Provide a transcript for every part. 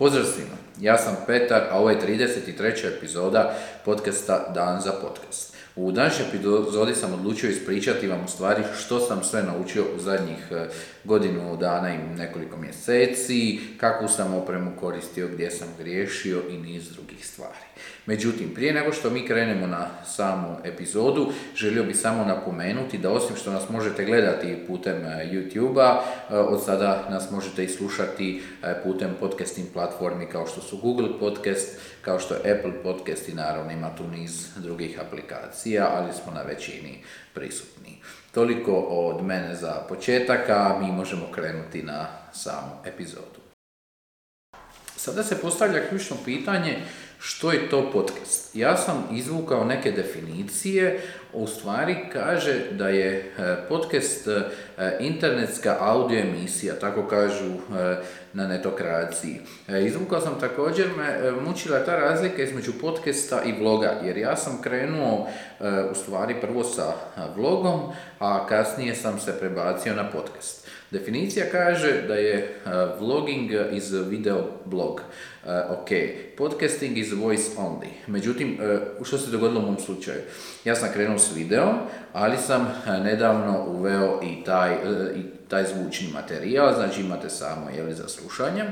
Pozdrav svima, ja sam Petar, a ovo je 33. epizoda podcasta Dan za podcast. U današnjoj epizodi sam odlučio ispričati vam u stvari što sam sve naučio u zadnjih eh, godinu dana i nekoliko mjeseci, kakvu sam opremu koristio, gdje sam griješio i niz drugih stvari. Međutim, prije nego što mi krenemo na samu epizodu, želio bih samo napomenuti da osim što nas možete gledati putem e, YouTube-a, e, od sada nas možete i slušati e, putem podcasting platformi kao što su Google Podcast, kao što je Apple Podcast i naravno ima tu niz drugih aplikacija, ali smo na većini prisutni. Toliko od mene za početak, a mi možemo krenuti na samu epizodu. Sada se postavlja ključno pitanje što je to podcast? Ja sam izvukao neke definicije, u stvari kaže da je e, podcast e, internetska audio emisija, tako kažu e, na netokraciji. Izvukao sam također, me mučila ta razlika između podcasta i vloga, jer ja sam krenuo u stvari prvo sa vlogom, a kasnije sam se prebacio na podcast. Definicija kaže da je vlogging iz video blog. ok, podcasting is voice only. Međutim, što se dogodilo u mom slučaju? Ja sam krenuo s videom, ali sam nedavno uveo i taj, taj zvučni materijal, znači imate samo jeli, za slušanje,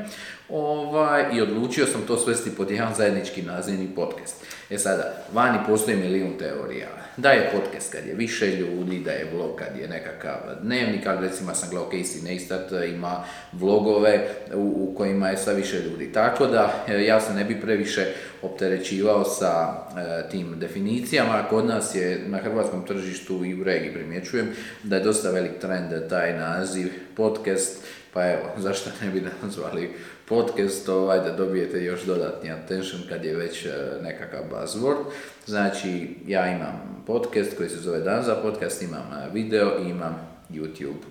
ovaj, i odlučio sam to svesti pod jedan zajednički nazivni podcast. E sada, vani postoji milijun teorija. Da je podcast kad je više ljudi, da je vlog kad je nekakav dnevnik, ali recimo sam gledao Casey Neistat ima vlogove u, kojima je sa više ljudi. Tako da e, ja se ne bi previše opterećivao sa e, tim definicijama. Kod nas je na hrvatskom tržištu i u regiji primjećujem da je dosta velik trend taj naziv podcast, pa evo, zašto ne bi nazvali podcast, ovaj, da dobijete još dodatni attention kad je već e, nekakav buzzword. Znači, ja imam podcast koji se zove Dan za podcast, imam e, video i imam YouTube,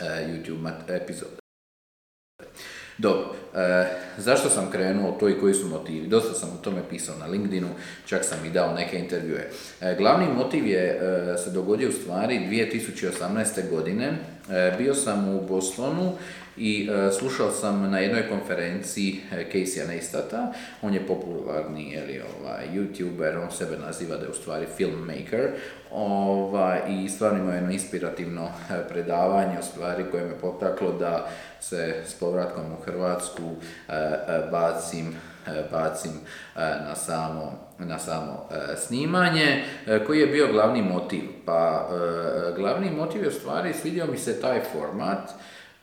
YouTube epizode. Dobro, e, zašto sam krenuo to i koji su motivi? Dosta sam o tome pisao na LinkedInu, čak sam i dao neke intervjue. E, glavni motiv je e, se dogodio u stvari 2018. godine. E, bio sam u Bostonu i e, slušao sam na jednoj konferenciji e, Casey Neistata, on je popularni je ovaj, youtuber, on sebe naziva da je u stvari filmmaker ovaj, i stvarno ima jedno inspirativno e, predavanje u stvari koje me potaklo da se s povratkom u Hrvatsku bacim bacim na samo, na samo snimanje. Koji je bio glavni motiv? Pa glavni motiv je u stvari svidio mi se taj format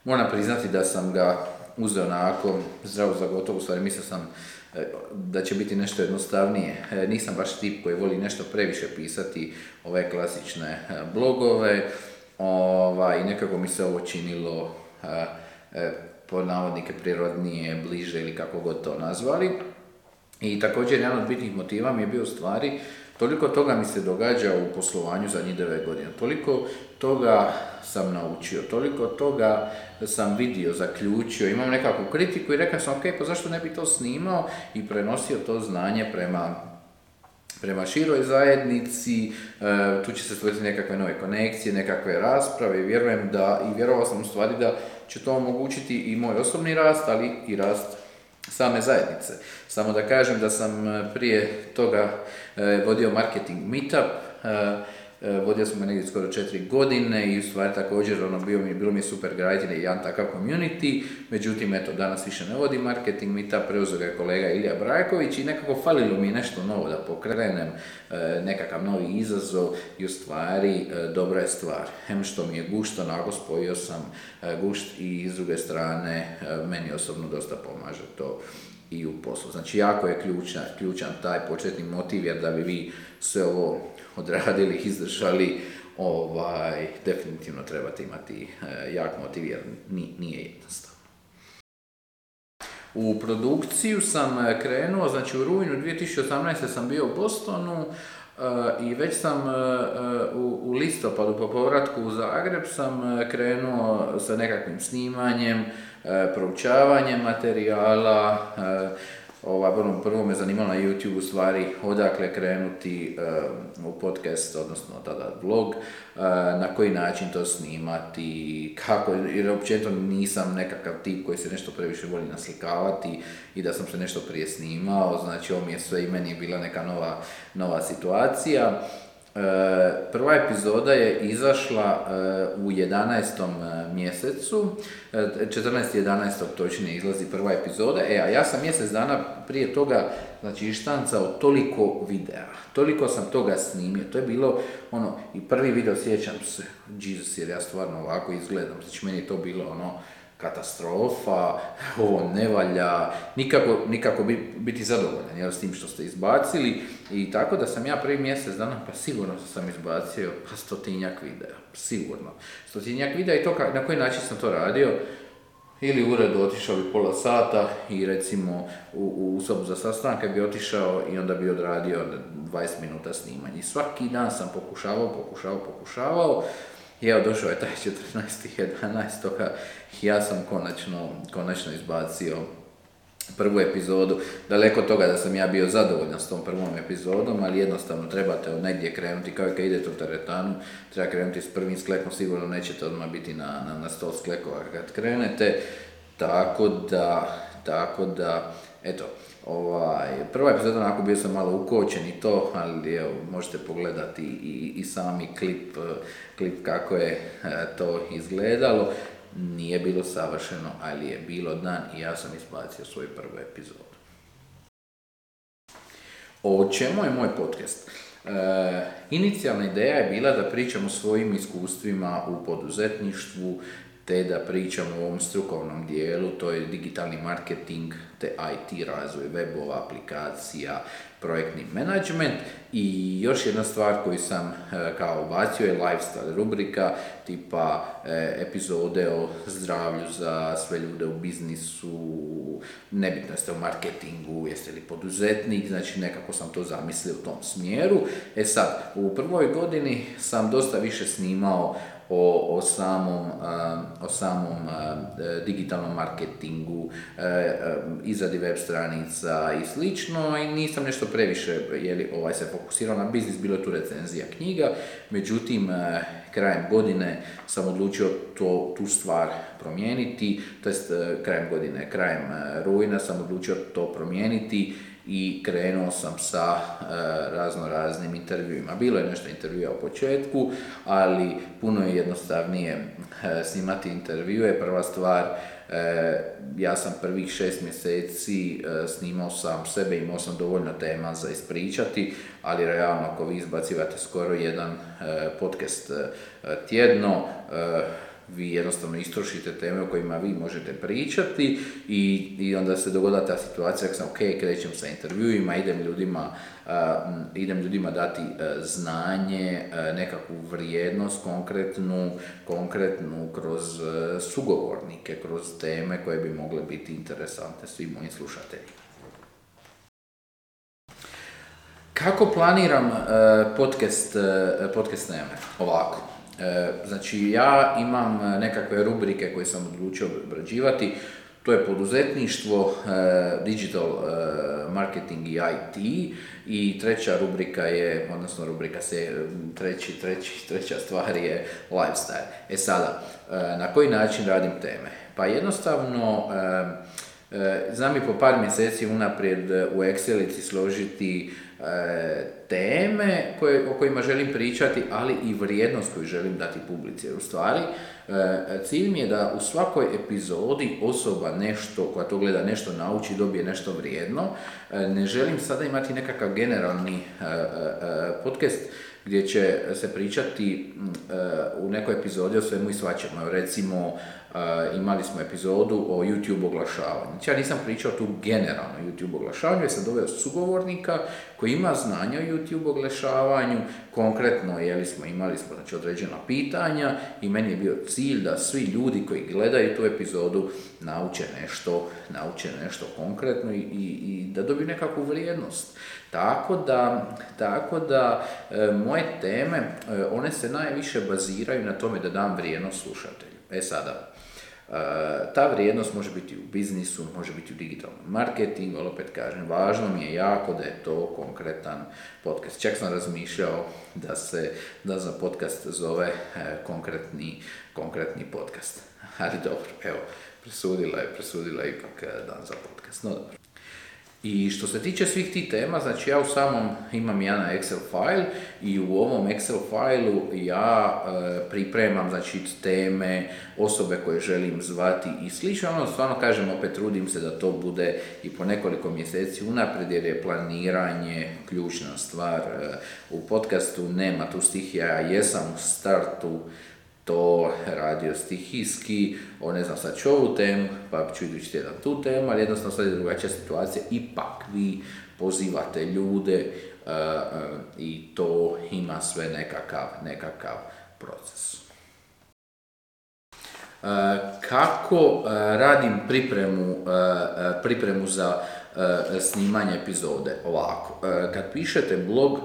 Moram priznati da sam ga uzeo onako zdravo za gotovo, u stvari mislio sam e, da će biti nešto jednostavnije. E, nisam baš tip koji voli nešto previše pisati ove klasične e, blogove ova, i nekako mi se ovo činilo pod navodnike prirodnije, bliže ili kako god to nazvali. I također jedan od bitnih motiva mi je bio stvari, toliko toga mi se događa u poslovanju zadnjih 9 godina, toliko toga sam naučio, toliko toga sam vidio, zaključio, imam nekakvu kritiku i rekao sam, ok, pa zašto ne bi to snimao? I prenosio to znanje prema prema široj zajednici, e, tu će se stvoriti nekakve nove konekcije, nekakve rasprave vjerujem da, i vjerovao sam u stvari da će to omogućiti i moj osobni rast, ali i rast same zajednice. Samo da kažem da sam e, prije toga e, vodio marketing meetup, E, vodio sam ga negdje skoro četiri godine i u stvari također ono, bio mi, bilo mi je super graditi jedan takav community, međutim eto danas više ne vodim marketing, mi ta preuzeo je kolega Ilija Brajković i nekako falilo mi nešto novo da pokrenem, e, nekakav novi izazov i u stvari e, dobra je stvar. Hem što mi je gušt, onako spojio sam gušt i s druge strane meni osobno dosta pomaže to i u poslu. Znači jako je ključan, ključan taj početni motiv jer da bi vi sve ovo odradili, izdržali, ovaj, definitivno trebate imati e, jak motiv jer nije jednostavno. U produkciju sam e, krenuo, znači u rujnu 2018. sam bio u Bostonu e, i već sam u, u listopadu po povratku u Zagreb sam krenuo sa nekakvim snimanjem, proučavanjem materijala, ova, prvo, prvo me zanimalo na YouTube u stvari odakle krenuti u podcast, odnosno tada vlog, na koji način to snimati, kako, jer općenito nisam nekakav tip koji se nešto previše voli naslikavati i da sam se nešto prije snimao, znači ovo mi je sve i meni je bila neka nova, nova situacija. E, prva epizoda je izašla e, u 11. E, mjesecu, 14.11. točnije izlazi prva epizoda, e, a ja sam mjesec dana prije toga, znači ištancao toliko videa, toliko sam toga snimio, to je bilo ono, i prvi video sjećam se, Jesus, jer ja stvarno ovako izgledam, znači meni je to bilo ono, katastrofa, ovo ne valja, nikako, nikako biti zadovoljan jel, s tim što ste izbacili i tako da sam ja prvi mjesec dana, pa sigurno sam izbacio pa stotinjak videa, sigurno. Stotinjak videa i to na koji način sam to radio, ili u uredu otišao bi pola sata i recimo u, u sobu za sastanke bi otišao i onda bi odradio 20 minuta snimanja. I svaki dan sam pokušavao, pokušavao, pokušavao i evo, došao je taj 14.11. ja sam konačno, konačno izbacio prvu epizodu. Daleko toga da sam ja bio zadovoljan s tom prvom epizodom, ali jednostavno trebate od negdje krenuti, kao i kad idete u teretanu, treba krenuti s prvim sklekom, sigurno nećete odmah biti na, na, na sto sklekova kad krenete, tako da, tako da, eto, Ovaj, prva epizoda onako bio sam malo ukočen i to, ali evo, možete pogledati i, i sami klip, klip kako je e, to izgledalo. Nije bilo savršeno, ali je bilo dan i ja sam ispacio svoju prvu epizodu. O čemu je moj podcast? E, inicijalna ideja je bila da pričam o svojim iskustvima u poduzetništvu, te da pričamo o ovom strukovnom dijelu, to je digitalni marketing, te IT razvoj webova, aplikacija, projektni management i još jedna stvar koju sam e, kao ubacio je lifestyle rubrika tipa e, epizode o zdravlju za sve ljude u biznisu, nebitno jeste u marketingu, jeste li poduzetnik, znači nekako sam to zamislio u tom smjeru. E sad, u prvoj godini sam dosta više snimao o, o samom, o samom digitalnom marketingu, izradi web stranica i slično. I nisam nešto previše jeli, ovaj, se fokusirao na biznis, bilo je tu recenzija knjiga, međutim krajem godine sam odlučio to, tu stvar promijeniti, to jest krajem godine, krajem rujna sam odlučio to promijeniti i krenuo sam sa e, razno raznim intervjuima. Bilo je nešto intervjua u početku, ali puno je jednostavnije e, snimati intervjue. Prva stvar, e, ja sam prvih šest mjeseci snimao sam sebe, imao sam dovoljno tema za ispričati, ali realno ako vi izbacivate skoro jedan podcast tjedno, vi jednostavno istrošite teme o kojima vi možete pričati i, i onda se dogodila ta situacija sam ok, krećem sa intervjuima, idem ljudima, idem ljudima dati znanje, nekakvu vrijednost konkretnu, konkretnu kroz sugovornike, kroz teme koje bi mogle biti interesantne svim mojim slušateljima. Kako planiram podcast, podcast teme? Ovako. E, znači ja imam e, nekakve rubrike koje sam odlučio obrađivati, to je poduzetništvo, e, digital marketing i IT i treća rubrika je, odnosno rubrika se, treći, treći, treća stvar je lifestyle. E sada, na koji način radim teme? Pa jednostavno, znam i po par mjeseci unaprijed u Excelici složiti teme koje, o kojima želim pričati, ali i vrijednost koju želim dati publici. Jer u stvari, e, cilj mi je da u svakoj epizodi osoba nešto, koja to gleda, nešto nauči, dobije nešto vrijedno. E, ne želim sada imati nekakav generalni e, podcast gdje će se pričati u nekoj epizodi o svemu i svačemu. Recimo, imali smo epizodu o YouTube oglašavanju. Znači, ja nisam pričao tu generalno YouTube oglašavanju, jer sam doveo sugovornika koji ima znanja o YouTube oglašavanju, konkretno jeli smo, imali smo znači, određena pitanja i meni je bio cilj da svi ljudi koji gledaju tu epizodu nauče nešto, nauče nešto konkretno i, i, i da dobiju nekakvu vrijednost. Tako da, tako da e, moje teme, e, one se najviše baziraju na tome da dam vrijednost slušatelju. E sada, ta vrijednost može biti u biznisu, može biti u digitalnom marketingu, ali opet kažem, važno mi je jako da je to konkretan podcast. Čak sam razmišljao da se da za podcast zove konkretni, konkretni podcast. Ali dobro, evo, presudila je, presudila je ipak dan za podcast. No dobro. I što se tiče svih tih tema, znači ja u samom imam jedan Excel file i u ovom Excel failu ja e, pripremam znači teme, osobe koje želim zvati i slično. Ono stvarno kažem, opet trudim se da to bude i po nekoliko mjeseci unaprijed jer je planiranje ključna stvar. E, u podcastu nema tu stihija, ja jesam u startu to radio stihijski, o ne znam sad ću ovu temu, pa ću idući tjedan tu temu, ali jednostavno sad je drugačija situacija, ipak vi pozivate ljude uh, uh, i to ima sve nekakav, nekakav proces. Uh, kako radim pripremu, pripremu za snimanje epizode? Ovako, kad pišete blog,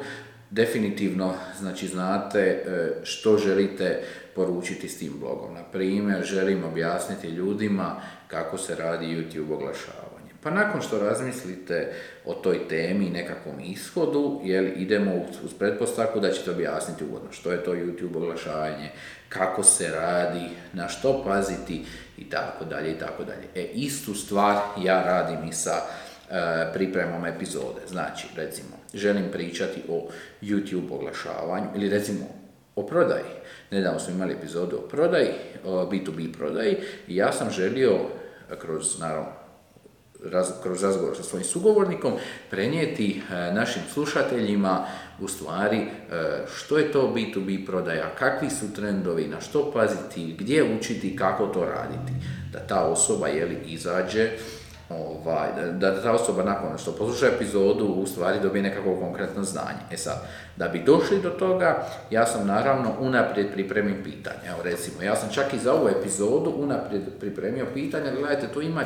definitivno znači znate što želite poručiti s tim blogom. Na primjer, želim objasniti ljudima kako se radi YouTube oglašavanje. Pa nakon što razmislite o toj temi i nekakvom ishodu, jel, idemo uz pretpostavku da ćete objasniti uvodno što je to YouTube oglašavanje, kako se radi, na što paziti i tako dalje i tako dalje. E, istu stvar ja radim i sa e, pripremom epizode. Znači, recimo, želim pričati o YouTube oglašavanju ili recimo o prodaji. Nedavno smo imali epizodu o prodaji, B2B prodaji i ja sam želio kroz, naravno, kroz razgovor sa svojim sugovornikom prenijeti e, našim slušateljima u stvari e, što je to B2B prodaja, kakvi su trendovi, na što paziti, gdje učiti, kako to raditi. Da ta osoba jeli, izađe ovaj, da ta osoba nakon što posluša epizodu u stvari dobije nekako konkretno znanje. E sad, da bi došli do toga, ja sam naravno unaprijed pripremim pitanja. Evo recimo, ja sam čak i za ovu epizodu unaprijed pripremio pitanja, gledajte, tu ima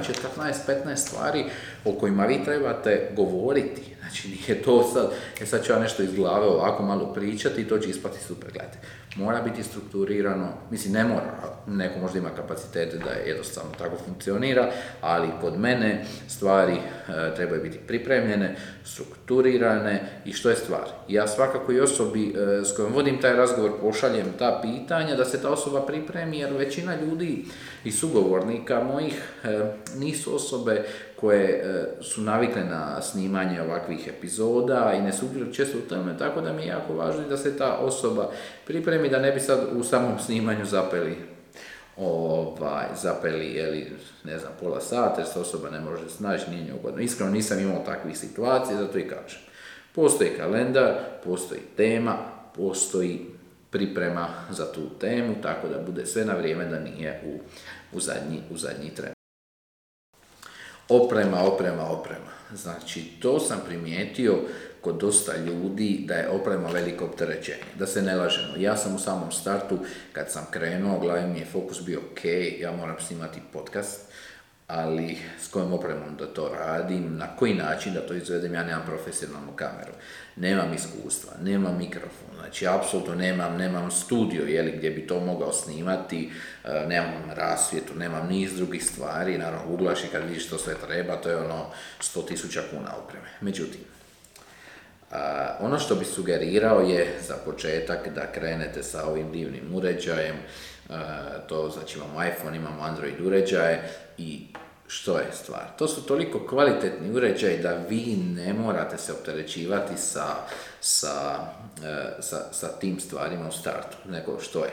14-15 stvari o kojima vi trebate govoriti. Znači, nije to sad, e sad ću ja nešto iz glave ovako malo pričati i to će ispati super, gledajte mora biti strukturirano, mislim ne mora, neko možda ima kapacitete da je jednostavno tako funkcionira, ali kod mene stvari e, trebaju biti pripremljene, strukturirane i što je stvar. Ja svakako i osobi e, s kojom vodim taj razgovor pošaljem ta pitanja da se ta osoba pripremi jer većina ljudi i sugovornika mojih e, nisu osobe koje e, su navikle na snimanje ovakvih epizoda i ne sudjeluju često u tome, tako da mi je jako važno da se ta osoba pripremi da ne bi sad u samom snimanju zapeli ovaj, zapeli, jeli, ne znam, pola sata, jer se osoba ne može snaći, nije ugodno. Iskreno nisam imao takvih situacija, zato i kažem. Postoji kalendar, postoji tema, postoji priprema za tu temu, tako da bude sve na vrijeme da nije u, u zadnji, u zadnji tren. Oprema, oprema, oprema. Znači, to sam primijetio kod dosta ljudi da je oprema veliko opterećenje. Da se ne lažemo. Ja sam u samom startu, kad sam krenuo, glavni mi je fokus bio ok, ja moram snimati podcast, ali s kojom opremom da to radim, na koji način da to izvedem, ja nemam profesionalnu kameru, nemam iskustva, nemam mikrofon, znači apsolutno nemam, nemam studio jeli, gdje bi to mogao snimati, e, nemam rasvjetu, nemam niz drugih stvari, naravno uglaš i kad vidiš što sve treba, to je ono 100.000 kuna opreme. Međutim, ono što bi sugerirao je za početak da krenete sa ovim divnim uređajem, to znači imamo iPhone, imamo Android uređaje i što je stvar? To su toliko kvalitetni uređaji da vi ne morate se opterećivati sa, sa, e, sa, sa tim stvarima u startu, nego što je.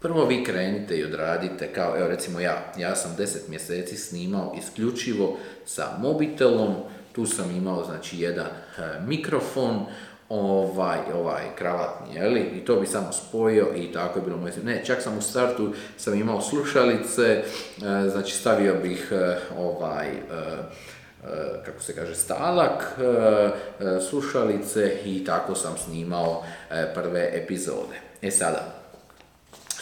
Prvo vi krenite i odradite kao, evo recimo ja, ja sam 10 mjeseci snimao isključivo sa mobitelom, tu sam imao znači jedan e, mikrofon, ovaj, ovaj kravatni, jeli? I to bi samo spojio i tako je bilo moje. Ne, čak sam u startu sam imao slušalice, e, znači stavio bih e, ovaj, kako se kaže, stalak, slušalice i tako sam snimao prve epizode. E sada, E,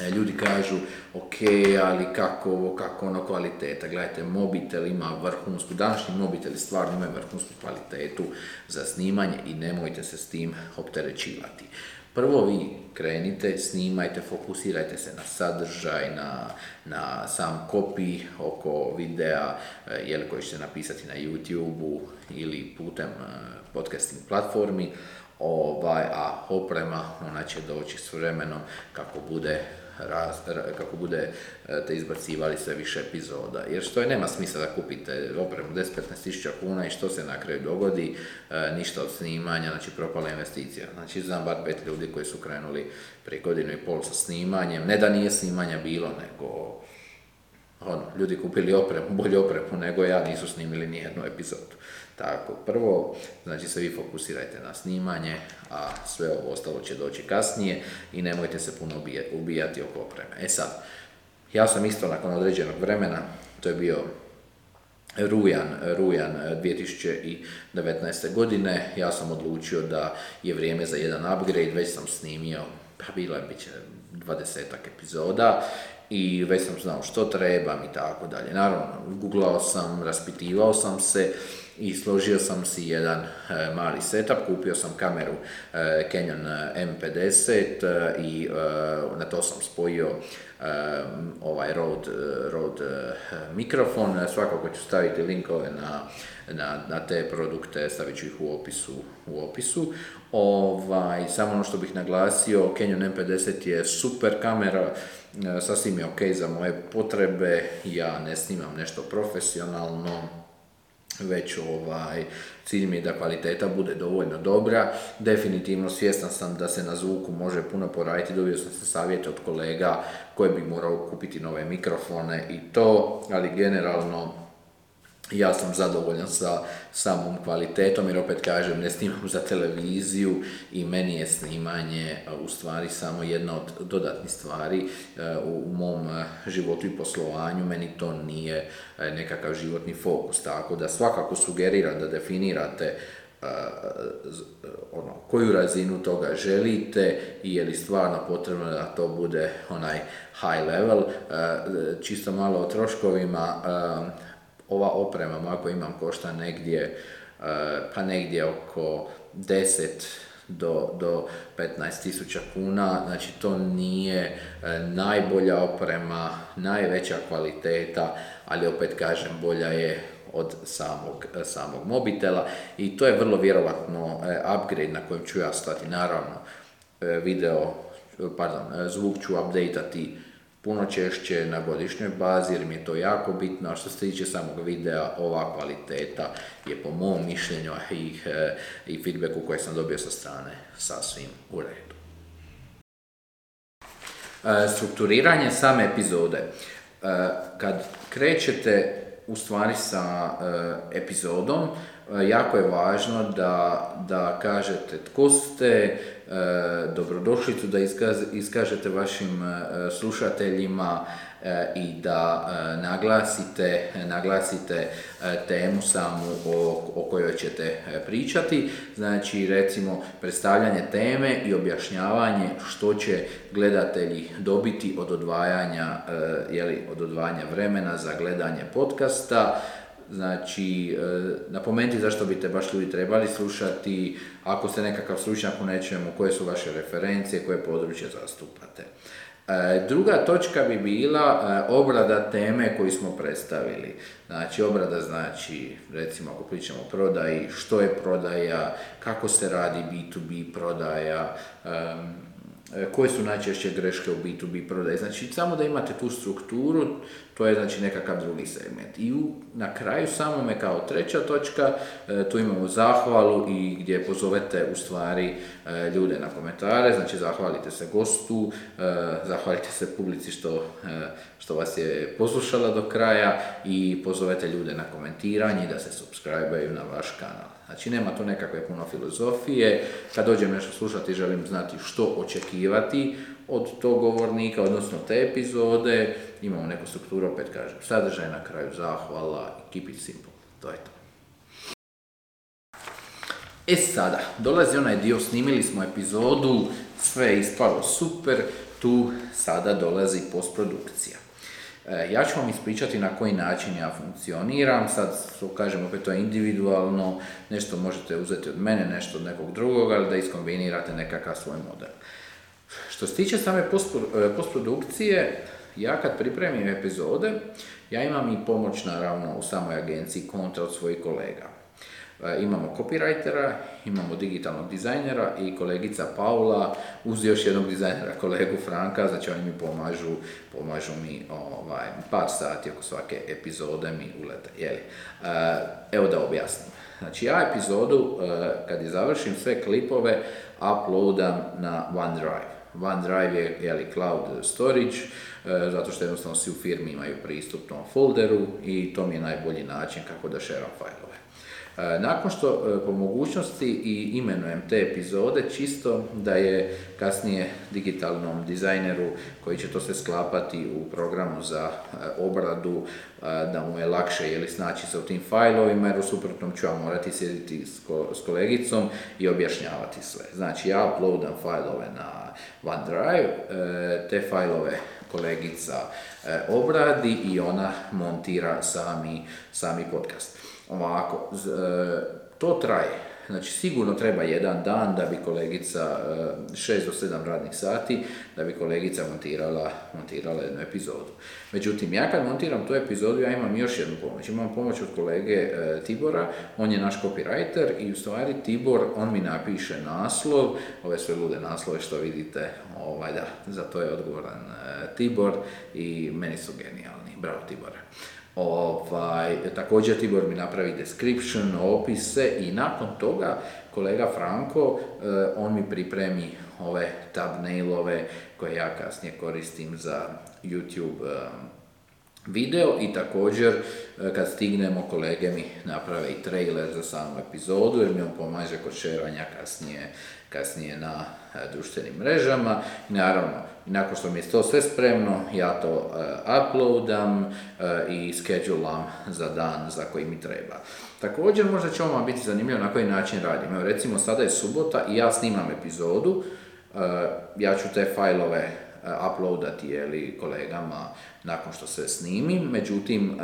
ljudi kažu, ok, ali kako ovo, kako ono kvaliteta. Gledajte, mobitel ima vrhunsku, današnji mobiteli stvarno imaju vrhunsku kvalitetu za snimanje i nemojte se s tim opterećivati. Prvo vi krenite, snimajte, fokusirajte se na sadržaj, na, na sam kopij oko videa, jel koji ćete napisati na YouTube-u ili putem podcasting platformi, ovaj, a oprema ona će doći s vremenom kako bude raz, kako bude e, te izbacivali sve više epizoda. Jer što je nema smisla da kupite opremu 10-15 tisuća kuna i što se na kraju dogodi, e, ništa od snimanja, znači propala investicija. Znači znam bar pet ljudi koji su krenuli prije godinu i pol sa snimanjem, ne da nije snimanja bilo, nego ono, ljudi kupili opremu, bolju opremu nego ja, nisu snimili nijednu epizodu. Tako, prvo, znači se vi fokusirajte na snimanje, a sve ovo ostalo će doći kasnije i nemojte se puno ubijati oko opreme. E sad, ja sam isto nakon određenog vremena, to je bio rujan, rujan 2019. godine, ja sam odlučio da je vrijeme za jedan upgrade, već sam snimio, pa bilo je bit će dvadesetak epizoda i već sam znao što trebam i tako dalje. Naravno, googlao sam, raspitivao sam se, i složio sam si jedan e, mali setup, kupio sam kameru e, Canon M50 e, i na to sam spojio ovaj Rode, Rode mikrofon, svakako ću staviti linkove na, na, na, te produkte, stavit ću ih u opisu. U opisu. Ovaj, samo ono što bih naglasio, Canon M50 je super kamera, sasvim je ok za moje potrebe, ja ne snimam nešto profesionalno, već ovaj, cilj mi je da kvaliteta bude dovoljno dobra. Definitivno svjestan sam da se na zvuku može puno poraditi, dobio sam se savjete od kolega koji bi morao kupiti nove mikrofone i to, ali generalno ja sam zadovoljan sa samom kvalitetom jer opet kažem ne snimam za televiziju i meni je snimanje u stvari samo jedna od dodatnih stvari e, u mom e, životu i poslovanju, meni to nije e, nekakav životni fokus, tako da svakako sugeriram da definirate ono, koju razinu toga želite i je li stvarno potrebno da to bude onaj high level, čisto malo o troškovima, ova oprema, ako imam, košta negdje, e, pa negdje oko 10 do, do 15 tisuća kuna, znači to nije e, najbolja oprema, najveća kvaliteta, ali opet kažem bolja je od samog, samog mobitela i to je vrlo vjerovatno e, upgrade na kojem ću ja stati. Naravno, video, pardon, zvuk ću updateati puno češće na godišnjoj bazi jer mi je to jako bitno, a što se tiče samog videa, ova kvaliteta je po mom mišljenju i, eh, i feedbacku koje sam dobio sa strane sasvim u redu. Eh, strukturiranje same epizode. Eh, kad krećete u stvari sa epizodom, jako je važno da, da kažete tko ste, E, dobrodošlicu da iskažete vašim e, slušateljima e, i da naglasite, naglasite temu samu o, o kojoj ćete pričati. Znači recimo predstavljanje teme i objašnjavanje što će gledatelji dobiti od odvajanja, jeli, od odvajanja vremena za gledanje podcasta, Znači, e, napomenuti zašto bi te baš ljudi trebali slušati, ako ste nekakav stručnjak u nečemu, koje su vaše referencije, koje područje zastupate. E, druga točka bi bila e, obrada teme koju smo predstavili. Znači, obrada znači, recimo ako pričamo o prodaji, što je prodaja, kako se radi B2B prodaja, koje su najčešće greške u B2B prodaji. Znači, samo da imate tu strukturu, to je znači nekakav drugi segment. I na kraju samome kao treća točka, e, tu imamo zahvalu i gdje pozovete u stvari e, ljude na komentare, znači zahvalite se gostu, e, zahvalite se publici što, što vas je poslušala do kraja i pozovete ljude na komentiranje da se subscribe na vaš kanal. Znači nema tu nekakve puno filozofije, kad dođem nešto slušati želim znati što očekivati od tog govornika, odnosno te epizode, imamo neku strukturu, opet kažem, sadržaj na kraju, zahvala keep it simple, to je to. E sada, dolazi onaj dio, snimili smo epizodu, sve je ispalo super, tu sada dolazi postprodukcija. E, ja ću vam ispričati na koji način ja funkcioniram, sad kažem opet to je individualno, nešto možete uzeti od mene, nešto od nekog drugog, ali da iskombinirate nekakav svoj model. Što se tiče same e, postprodukcije, ja kad pripremim epizode, ja imam i pomoć naravno u samoj agenciji kontra od svojih kolega. E, imamo copywritera, imamo digitalnog dizajnera i kolegica Paula uz još jednog dizajnera, kolegu Franka, znači oni mi pomažu, pomažu mi ovaj, par sati oko svake epizode mi ulete. Jeli. E, evo da objasnim. Znači ja epizodu, e, kad je završim sve klipove, uploadam na OneDrive. OneDrive je jeli, cloud storage, zato što jednostavno svi u firmi imaju pristup tom folderu i to mi je najbolji način kako da šeram fajlove. E, nakon što e, po mogućnosti i imenujem te epizode, čisto da je kasnije digitalnom dizajneru koji će to sve sklapati u programu za e, obradu, da mu je lakše jeli, snaći se u tim fajlovima, jer u suprotnom ću ja morati sjediti s kolegicom i objašnjavati sve. Znači ja uploadam fajlove na OneDrive, te fajlove kolegica obradi i ona montira sami, sami podcast. Ovako, e, to traje. Znači sigurno treba jedan dan da bi kolegica, 6 e, do 7 radnih sati, da bi kolegica montirala, montirala jednu epizodu. Međutim, ja kad montiram tu epizodu, ja imam još jednu pomoć. Imam pomoć od kolege e, Tibora, on je naš copywriter i u stvari Tibor, on mi napiše naslov, ove sve lude naslove što vidite, ovaj, da, za to je odgovoran Tibor i meni su genijalni. Bravo Tibore. Ovaj, također Tibor mi napravi description, opise i nakon toga kolega Franko, eh, on mi pripremi ove thumbnailove koje ja kasnije koristim za YouTube eh, video i također eh, kad stignemo kolege mi naprave i trailer za samu epizodu jer mi on pomaže kod šeranja kasnije, kasnije na društvenim mrežama. Naravno, nakon što mi je to sve spremno, ja to uh, uploadam uh, i schedulam za dan za koji mi treba. Također možda će vam biti zanimljivo na koji način radim. Evo, recimo sada je subota i ja snimam epizodu, ja ću te fajlove uploadati jeli, kolegama nakon što se snimim, međutim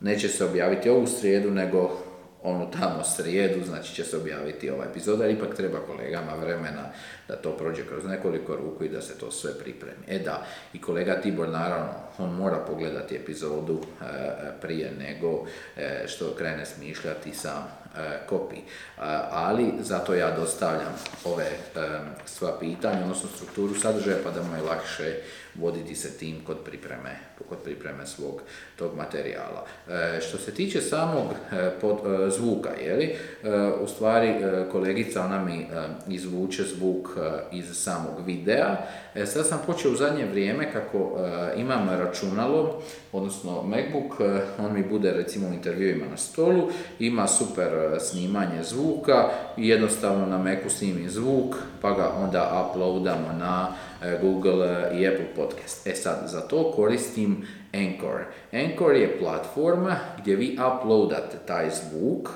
neće se objaviti ovu srijedu nego onu tamo srijedu, znači će se objaviti ova epizoda, ipak treba kolegama vremena da to prođe kroz nekoliko ruku i da se to sve pripremi. E da, i kolega Tibor naravno, on mora pogledati epizodu e, prije nego e, što krene smišljati sam e, kopi. ali zato ja dostavljam ove sva pitanja, odnosno strukturu sadržaja pa da mu je lakše voditi se tim kod pripreme, kod pripreme svog tog materijala. E, što se tiče samog e, pod, e, zvuka, jeli, u stvari kolegica ona mi izvuče zvuk iz samog videa. E, sad sam počeo u zadnje vrijeme kako imam računalo, odnosno Macbook, on mi bude recimo u intervjuima na stolu, ima super snimanje zvuka i jednostavno na Macu snimim zvuk pa ga onda uploadamo na E, Google e, i Apple Podcast. E sad, za to koristim Anchor. Anchor je platforma gdje vi uploadate taj zvuk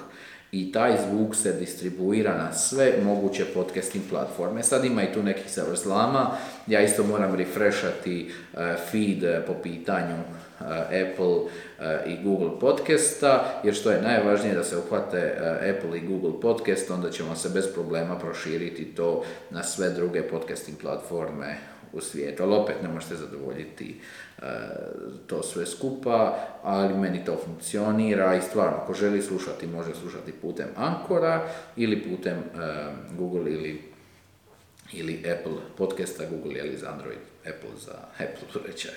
i taj zvuk se distribuira na sve moguće podcasting platforme. Sad ima i tu nekih zavrzlama, ja isto moram refreshati e, feed po pitanju Apple i Google podcasta, jer što je najvažnije da se uhvate Apple i Google podcast, onda ćemo se bez problema proširiti to na sve druge podcasting platforme u svijetu, ali opet ne možete zadovoljiti to sve skupa, ali meni to funkcionira i stvarno, ako želi slušati, može slušati putem Ankora ili putem Google ili ili Apple podcasta, Google ili za Android, Apple za Apple uređaje.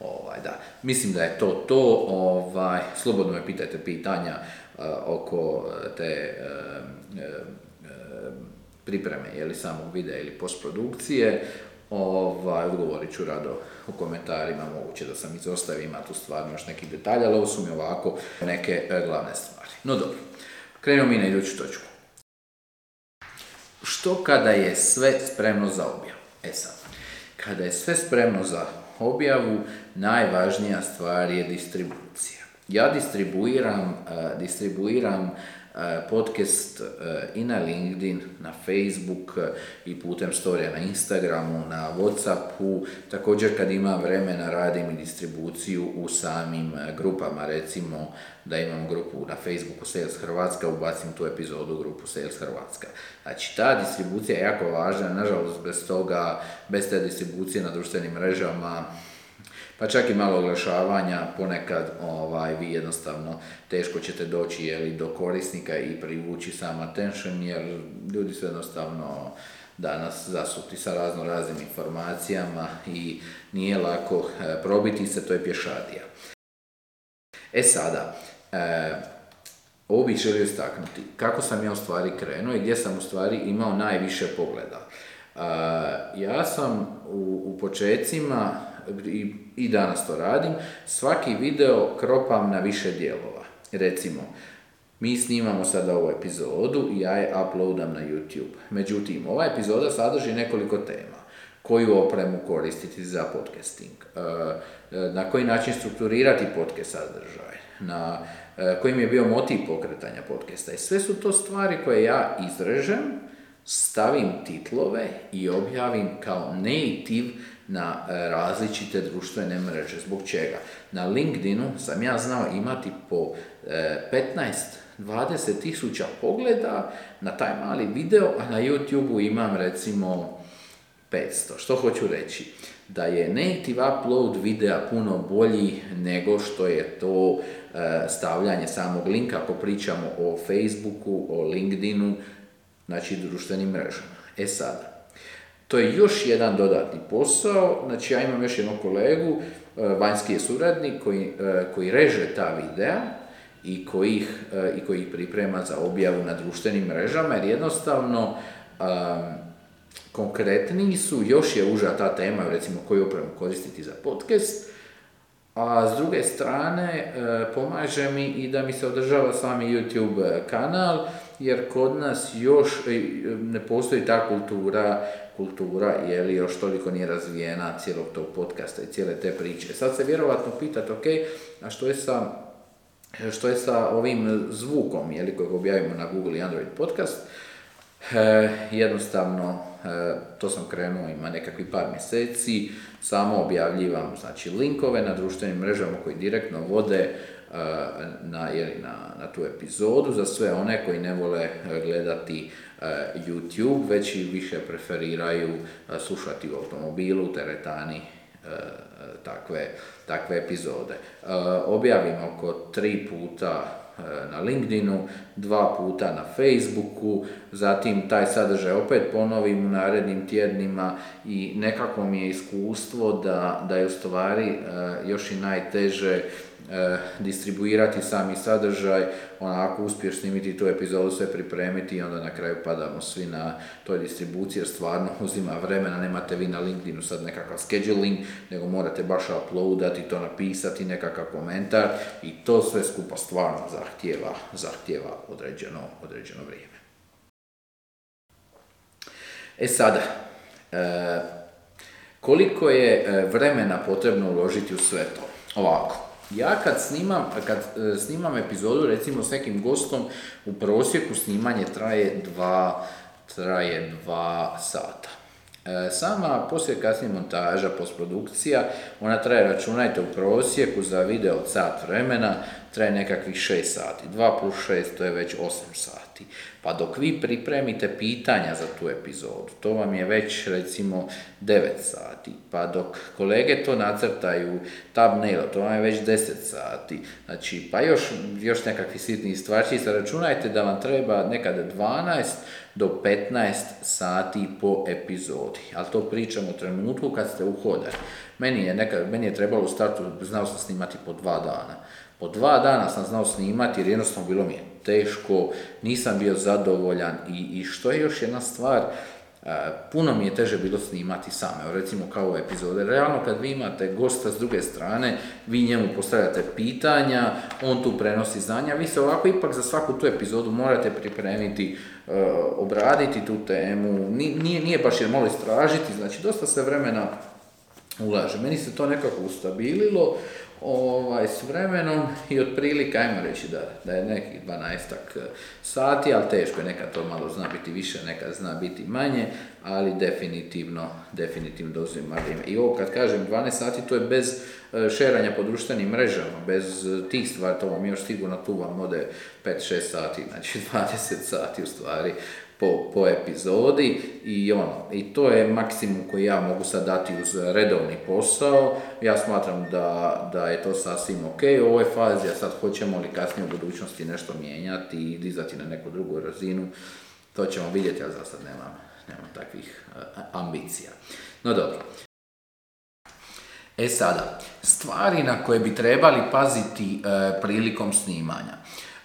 Ovaj, da. Mislim da je to to. Ovaj, slobodno me pitajte pitanja uh, oko te pripreme ili samog videa ili postprodukcije. Ovaj, odgovorit ću rado u komentarima, moguće da sam izostavio, ima tu stvarno još nekih detalja, ali ovo su mi ovako neke glavne stvari. No dobro, krenemo mi na iduću točku. Što kada je sve spremno za objavu? E sad, kada je sve spremno za objavu, najvažnija stvar je distribucija. Ja distribuiram, uh, distribuiram podcast i na LinkedIn, na Facebook i putem storija na Instagramu, na Whatsappu. Također kad imam vremena radim i distribuciju u samim grupama, recimo da imam grupu na Facebooku Sales Hrvatska, ubacim tu epizodu u grupu Sales Hrvatska. Znači ta distribucija je jako važna, nažalost bez toga, bez te distribucije na društvenim mrežama, pa čak i malo oglašavanja, ponekad ovaj, vi jednostavno teško ćete doći jeli, do korisnika i privući sam attention, jer ljudi su jednostavno danas zasuti sa razno raznim informacijama i nije lako eh, probiti se, to je pješadija. E sada, e, ovo bih želio istaknuti. Kako sam ja u stvari krenuo i gdje sam u stvari imao najviše pogleda. E, ja sam u, u počecima i, i danas to radim, svaki video kropam na više dijelova. Recimo, mi snimamo sada ovu epizodu i ja je uploadam na YouTube. Međutim, ova epizoda sadrži nekoliko tema. Koju opremu koristiti za podcasting, e, e, na koji način strukturirati podcast sadržaj, na e, koji mi je bio motiv pokretanja podcasta. I sve su to stvari koje ja izrežem, stavim titlove i objavim kao native na e, različite društvene mreže. Zbog čega? Na LinkedInu sam ja znao imati po 15-20 e, tisuća pogleda na taj mali video, a na YouTubeu imam recimo 500. Što hoću reći? Da je native upload videa puno bolji nego što je to e, stavljanje samog linka ako pričamo o Facebooku, o LinkedInu, znači društvenim mrežama. E sada, to je još jedan dodatni posao, znači ja imam još jednog kolegu, e, vanjski je suradnik koji, e, koji reže ta videa i koji, ih, e, i koji ih priprema za objavu na društvenim mrežama jer jednostavno konkretniji su, još je uža ta tema, recimo koju opremu koristiti za podcast, a s druge strane pomaže mi i da mi se održava sami YouTube kanal, jer kod nas još ne postoji ta kultura kultura, je li još toliko nije razvijena cijelog tog podcasta i cijele te priče. Sad se vjerovatno pitate, ok, a što je sa, što je sa ovim zvukom, je li, kojeg objavimo na Google i Android podcast? E, jednostavno, e, to sam krenuo, ima nekakvi par mjeseci, samo objavljivam znači, linkove na društvenim mrežama koji direktno vode e, na, je na, na tu epizodu za sve one koji ne vole gledati Eh, YouTube, već i više preferiraju eh, slušati u automobilu, teretani, eh, takve, takve epizode. Objavim oko tri puta na LinkedInu, dva puta na Facebooku, zatim taj sadržaj opet ponovim u narednim tjednima i nekako mi je iskustvo da, da je u stvari još i najteže distribuirati sami sadržaj, onako uspješ snimiti tu epizodu, sve pripremiti i onda na kraju padamo svi na toj distribuciji jer stvarno uzima vremena, nemate vi na LinkedInu sad nekakav scheduling, nego morate baš uploadati to, napisati nekakav komentar i to sve skupa stvarno zahtjeva, zahtjeva određeno, određeno vrijeme. E sada, e, koliko je e, vremena potrebno uložiti u sve to? Ovako, ja kad snimam, kad e, snimam epizodu recimo s nekim gostom, u prosjeku snimanje traje dva, traje dva sata. E, sama poslije kasnije montaža, postprodukcija, ona traje, računajte, u prosjeku za video sat vremena, traje nekakvih 6 sati. 2 plus 6 to je već 8 sati. Pa dok vi pripremite pitanja za tu epizodu, to vam je već recimo 9 sati. Pa dok kolege to nacrtaju, thumbnail, to vam je već 10 sati. Znači, pa još, još nekakvi sitni stvarčica, računajte da vam treba nekada 12 do 15 sati po epizodi. Ali to pričam u trenutku kad ste uhodani. Meni je, nekad, meni je trebalo u startu, znao sam snimati po dva dana. Po dva dana sam znao snimati jer jednostavno bilo mi je teško, nisam bio zadovoljan i, i što je još jedna stvar, e, puno mi je teže bilo snimati sam. Evo recimo kao epizode. Realno kad vi imate gosta s druge strane, vi njemu postavljate pitanja, on tu prenosi znanja, vi se ovako ipak za svaku tu epizodu morate pripremiti, e, obraditi tu temu, nije, nije baš jer malo istražiti, znači dosta se vremena ulaže. Meni se to nekako ustabililo, ovaj, s vremenom i otprilike, ajmo reći da, da je nekih 12 sati, ali teško je, nekad to malo zna biti više, nekad zna biti manje, ali definitivno, definitivno dozivima vrijeme. I ovo kad kažem 12 sati, to je bez e, šeranja po društvenim mrežama, bez tih stvari, to vam još sigurno tu vam ode 5-6 sati, znači 20 sati u stvari po, po epizodi i ono, i to je maksimum koji ja mogu sad dati uz redovni posao. Ja smatram da, da je to sasvim ok u ovoj fazi, a sad hoćemo li kasnije u budućnosti nešto mijenjati i dizati na neku drugu razinu, to ćemo vidjeti, ali za sad nemam, nemam takvih ambicija. No dobro. E sada, stvari na koje bi trebali paziti e, prilikom snimanja.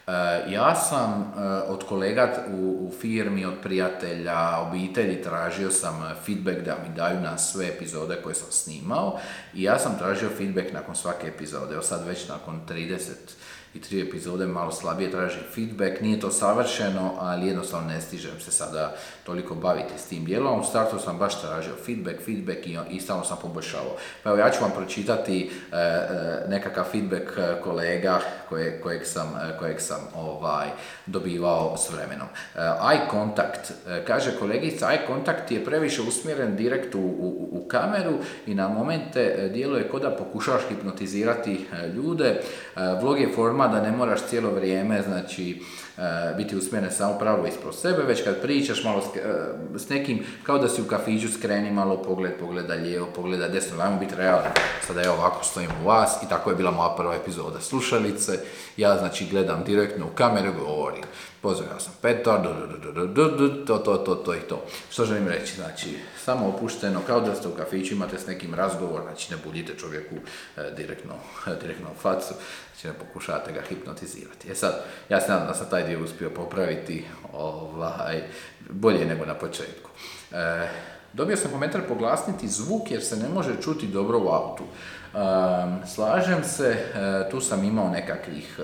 E, ja sam e, od kolega u, firmi, od prijatelja, obitelji tražio sam feedback da mi daju na sve epizode koje sam snimao i ja sam tražio feedback nakon svake epizode. Evo sad već nakon 30 i tri epizode malo slabije traži feedback. Nije to savršeno, ali jednostavno ne stižem se sada toliko baviti s tim dijelom. U startu sam baš tražio feedback, feedback i, stalno sam poboljšavao. Pa evo ja ću vam pročitati e, nekakav feedback e, kolega kojeg sam, kojeg sam ovaj, dobivao s vremenom. eye contact, kaže kolegica, eye contact je previše usmjeren direkt u, u, u kameru i na momente djeluje kod da pokušavaš hipnotizirati ljude. Vlog je forma da ne moraš cijelo vrijeme, znači, E, biti usmjeren samo pravo ispod sebe, već kad pričaš malo e, s, nekim, kao da si u kafiću skreni malo pogled, pogleda lijevo, pogleda desno, ajmo biti realni. Sada ja ovako stojim u vas i tako je bila moja prva epizoda slušalice. Ja znači gledam direktno u kameru i govorim. Pozdravio sam Petar, to, to, to, to i to. Što želim reći? Znači, samo opušteno, kao da ste u kafiću, imate s nekim razgovor, znači ne budite čovjeku e, direktno, direktno u facu, znači ne pokušavate ga hipnotizirati. E sad, ja se nadam da sam taj dio uspio popraviti ovaj, bolje nego na početku. E, dobio sam komentar poglasniti zvuk jer se ne može čuti dobro u autu. E, slažem se, e, tu sam imao nekakvih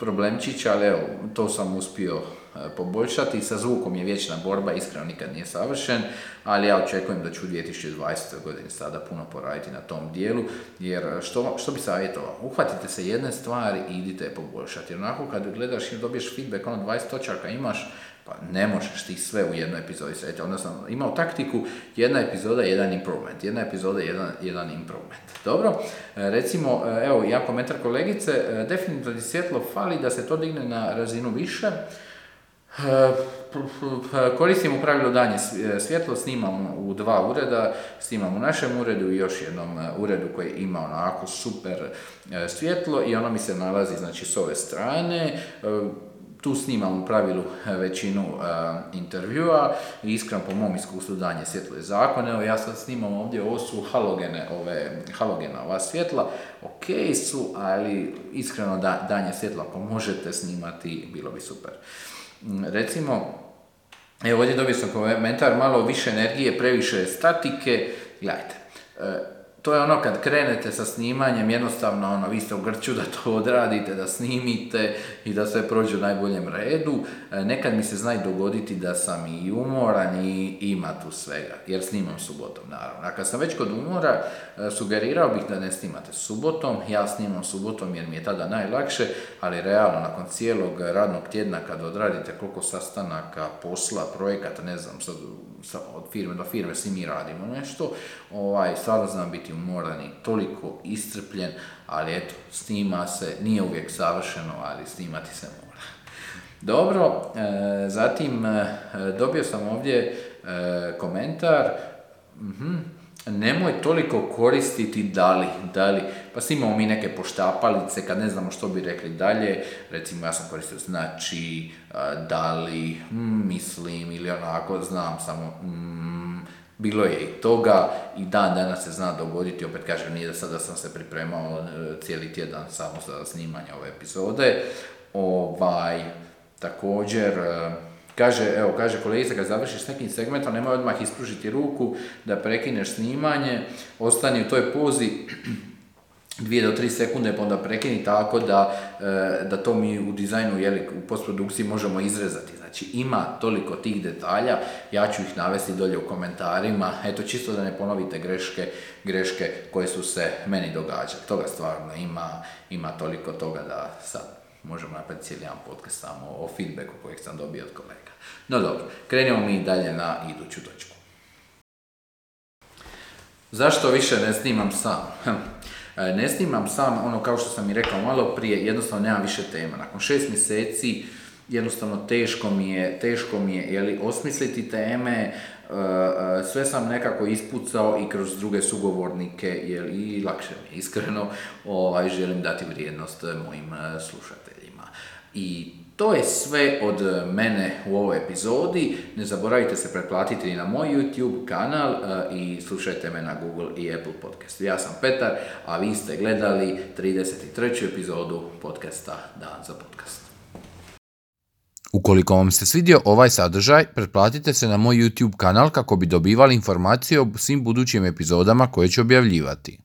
problemčića, ali evo, to sam uspio e, poboljšati. Sa zvukom je vječna borba, iskreno nikad nije savršen, ali ja očekujem da ću u 2020. godini sada puno poraditi na tom dijelu, jer što, što bi savjetovao? Uhvatite se jedne stvari i idite je poboljšati. Jer onako kad gledaš i dobiješ feedback, ono 20 točaka imaš, pa ne možeš ti sve u jednoj epizodi srediti. Onda sam imao taktiku, jedna epizoda, jedan improvement, jedna epizoda, jedan, jedan improvement. Dobro, e, recimo, e, evo, ja komentar kolegice, e, definitivno svjetlo fali da se to digne na razinu više. Koristim u pravilu danje svjetlo, snimam u dva ureda, snimam u našem uredu i još jednom uredu koji ima onako super svjetlo i ono mi se nalazi znači s ove strane tu snimam u pravilu e, većinu uh, intervjua i iskreno po mom iskustvu danje svjetlo je zakon. Evo ja sad snimam ovdje, ovo su halogene, ove, halogena ova svjetla, ok su, ali iskreno da, danje svjetlo ako možete snimati, bilo bi super. Mm, recimo, evo ovdje dobio sam komentar, malo više energije, previše statike, gledajte, to je ono kad krenete sa snimanjem, jednostavno ono, vi ste u grču da to odradite, da snimite i da sve prođe u najboljem redu. E, nekad mi se zna i dogoditi da sam i umoran i ima tu svega, jer snimam subotom naravno. A kad sam već kod umora, e, sugerirao bih da ne snimate subotom, ja snimam subotom jer mi je tada najlakše, ali realno nakon cijelog radnog tjedna kad odradite koliko sastanaka, posla, projekata, ne znam, sad od firme do firme svi mi radimo nešto, ovaj, stvarno znam biti umoran i toliko istrpljen, ali eto, snima se, nije uvijek savršeno, ali snimati se mora. Dobro, e, zatim e, dobio sam ovdje e, komentar, mhm, nemoj toliko koristiti dali, dali, pa snimamo mi neke poštapalice kad ne znamo što bi rekli dalje, recimo ja sam koristio znači, dali, mm, mislim ili onako, znam samo, mm, bilo je i toga i dan danas se zna dogoditi, opet kažem, nije da sada sam se pripremao e, cijeli tjedan samo za snimanje ove epizode, ovaj, također, e, Kaže, evo, kaže kolegica, kad završiš s nekim segmentom, nemoj odmah ispružiti ruku da prekineš snimanje, ostani u toj pozi dvije do tri sekunde pa onda prekini tako da, e, da to mi u dizajnu jeli, u postprodukciji možemo izrezati. Znači ima toliko tih detalja, ja ću ih navesti dolje u komentarima, eto čisto da ne ponovite greške, greške koje su se meni događale. Toga stvarno ima, ima toliko toga da sad možemo napraviti cijeli jedan podcast samo o feedbacku kojeg sam dobio od kolega. No dobro, krenimo mi dalje na iduću točku. Zašto više ne snimam sam? E, ne snimam sam, ono kao što sam i rekao malo prije, jednostavno nemam više tema. Nakon šest mjeseci jednostavno teško mi je, teško mi je jeli, osmisliti teme, e, e, sve sam nekako ispucao i kroz druge sugovornike jel, i lakše mi je iskreno ovaj, želim dati vrijednost mojim slušateljima. I to je sve od mene u ovoj epizodi. Ne zaboravite se pretplatiti na moj YouTube kanal e, i slušajte me na Google i Apple podcast. Ja sam Petar, a vi ste gledali 33. epizodu podcasta Dan za podcast. Ukoliko vam se svidio ovaj sadržaj, pretplatite se na moj YouTube kanal kako bi dobivali informacije o svim budućim epizodama koje ću objavljivati.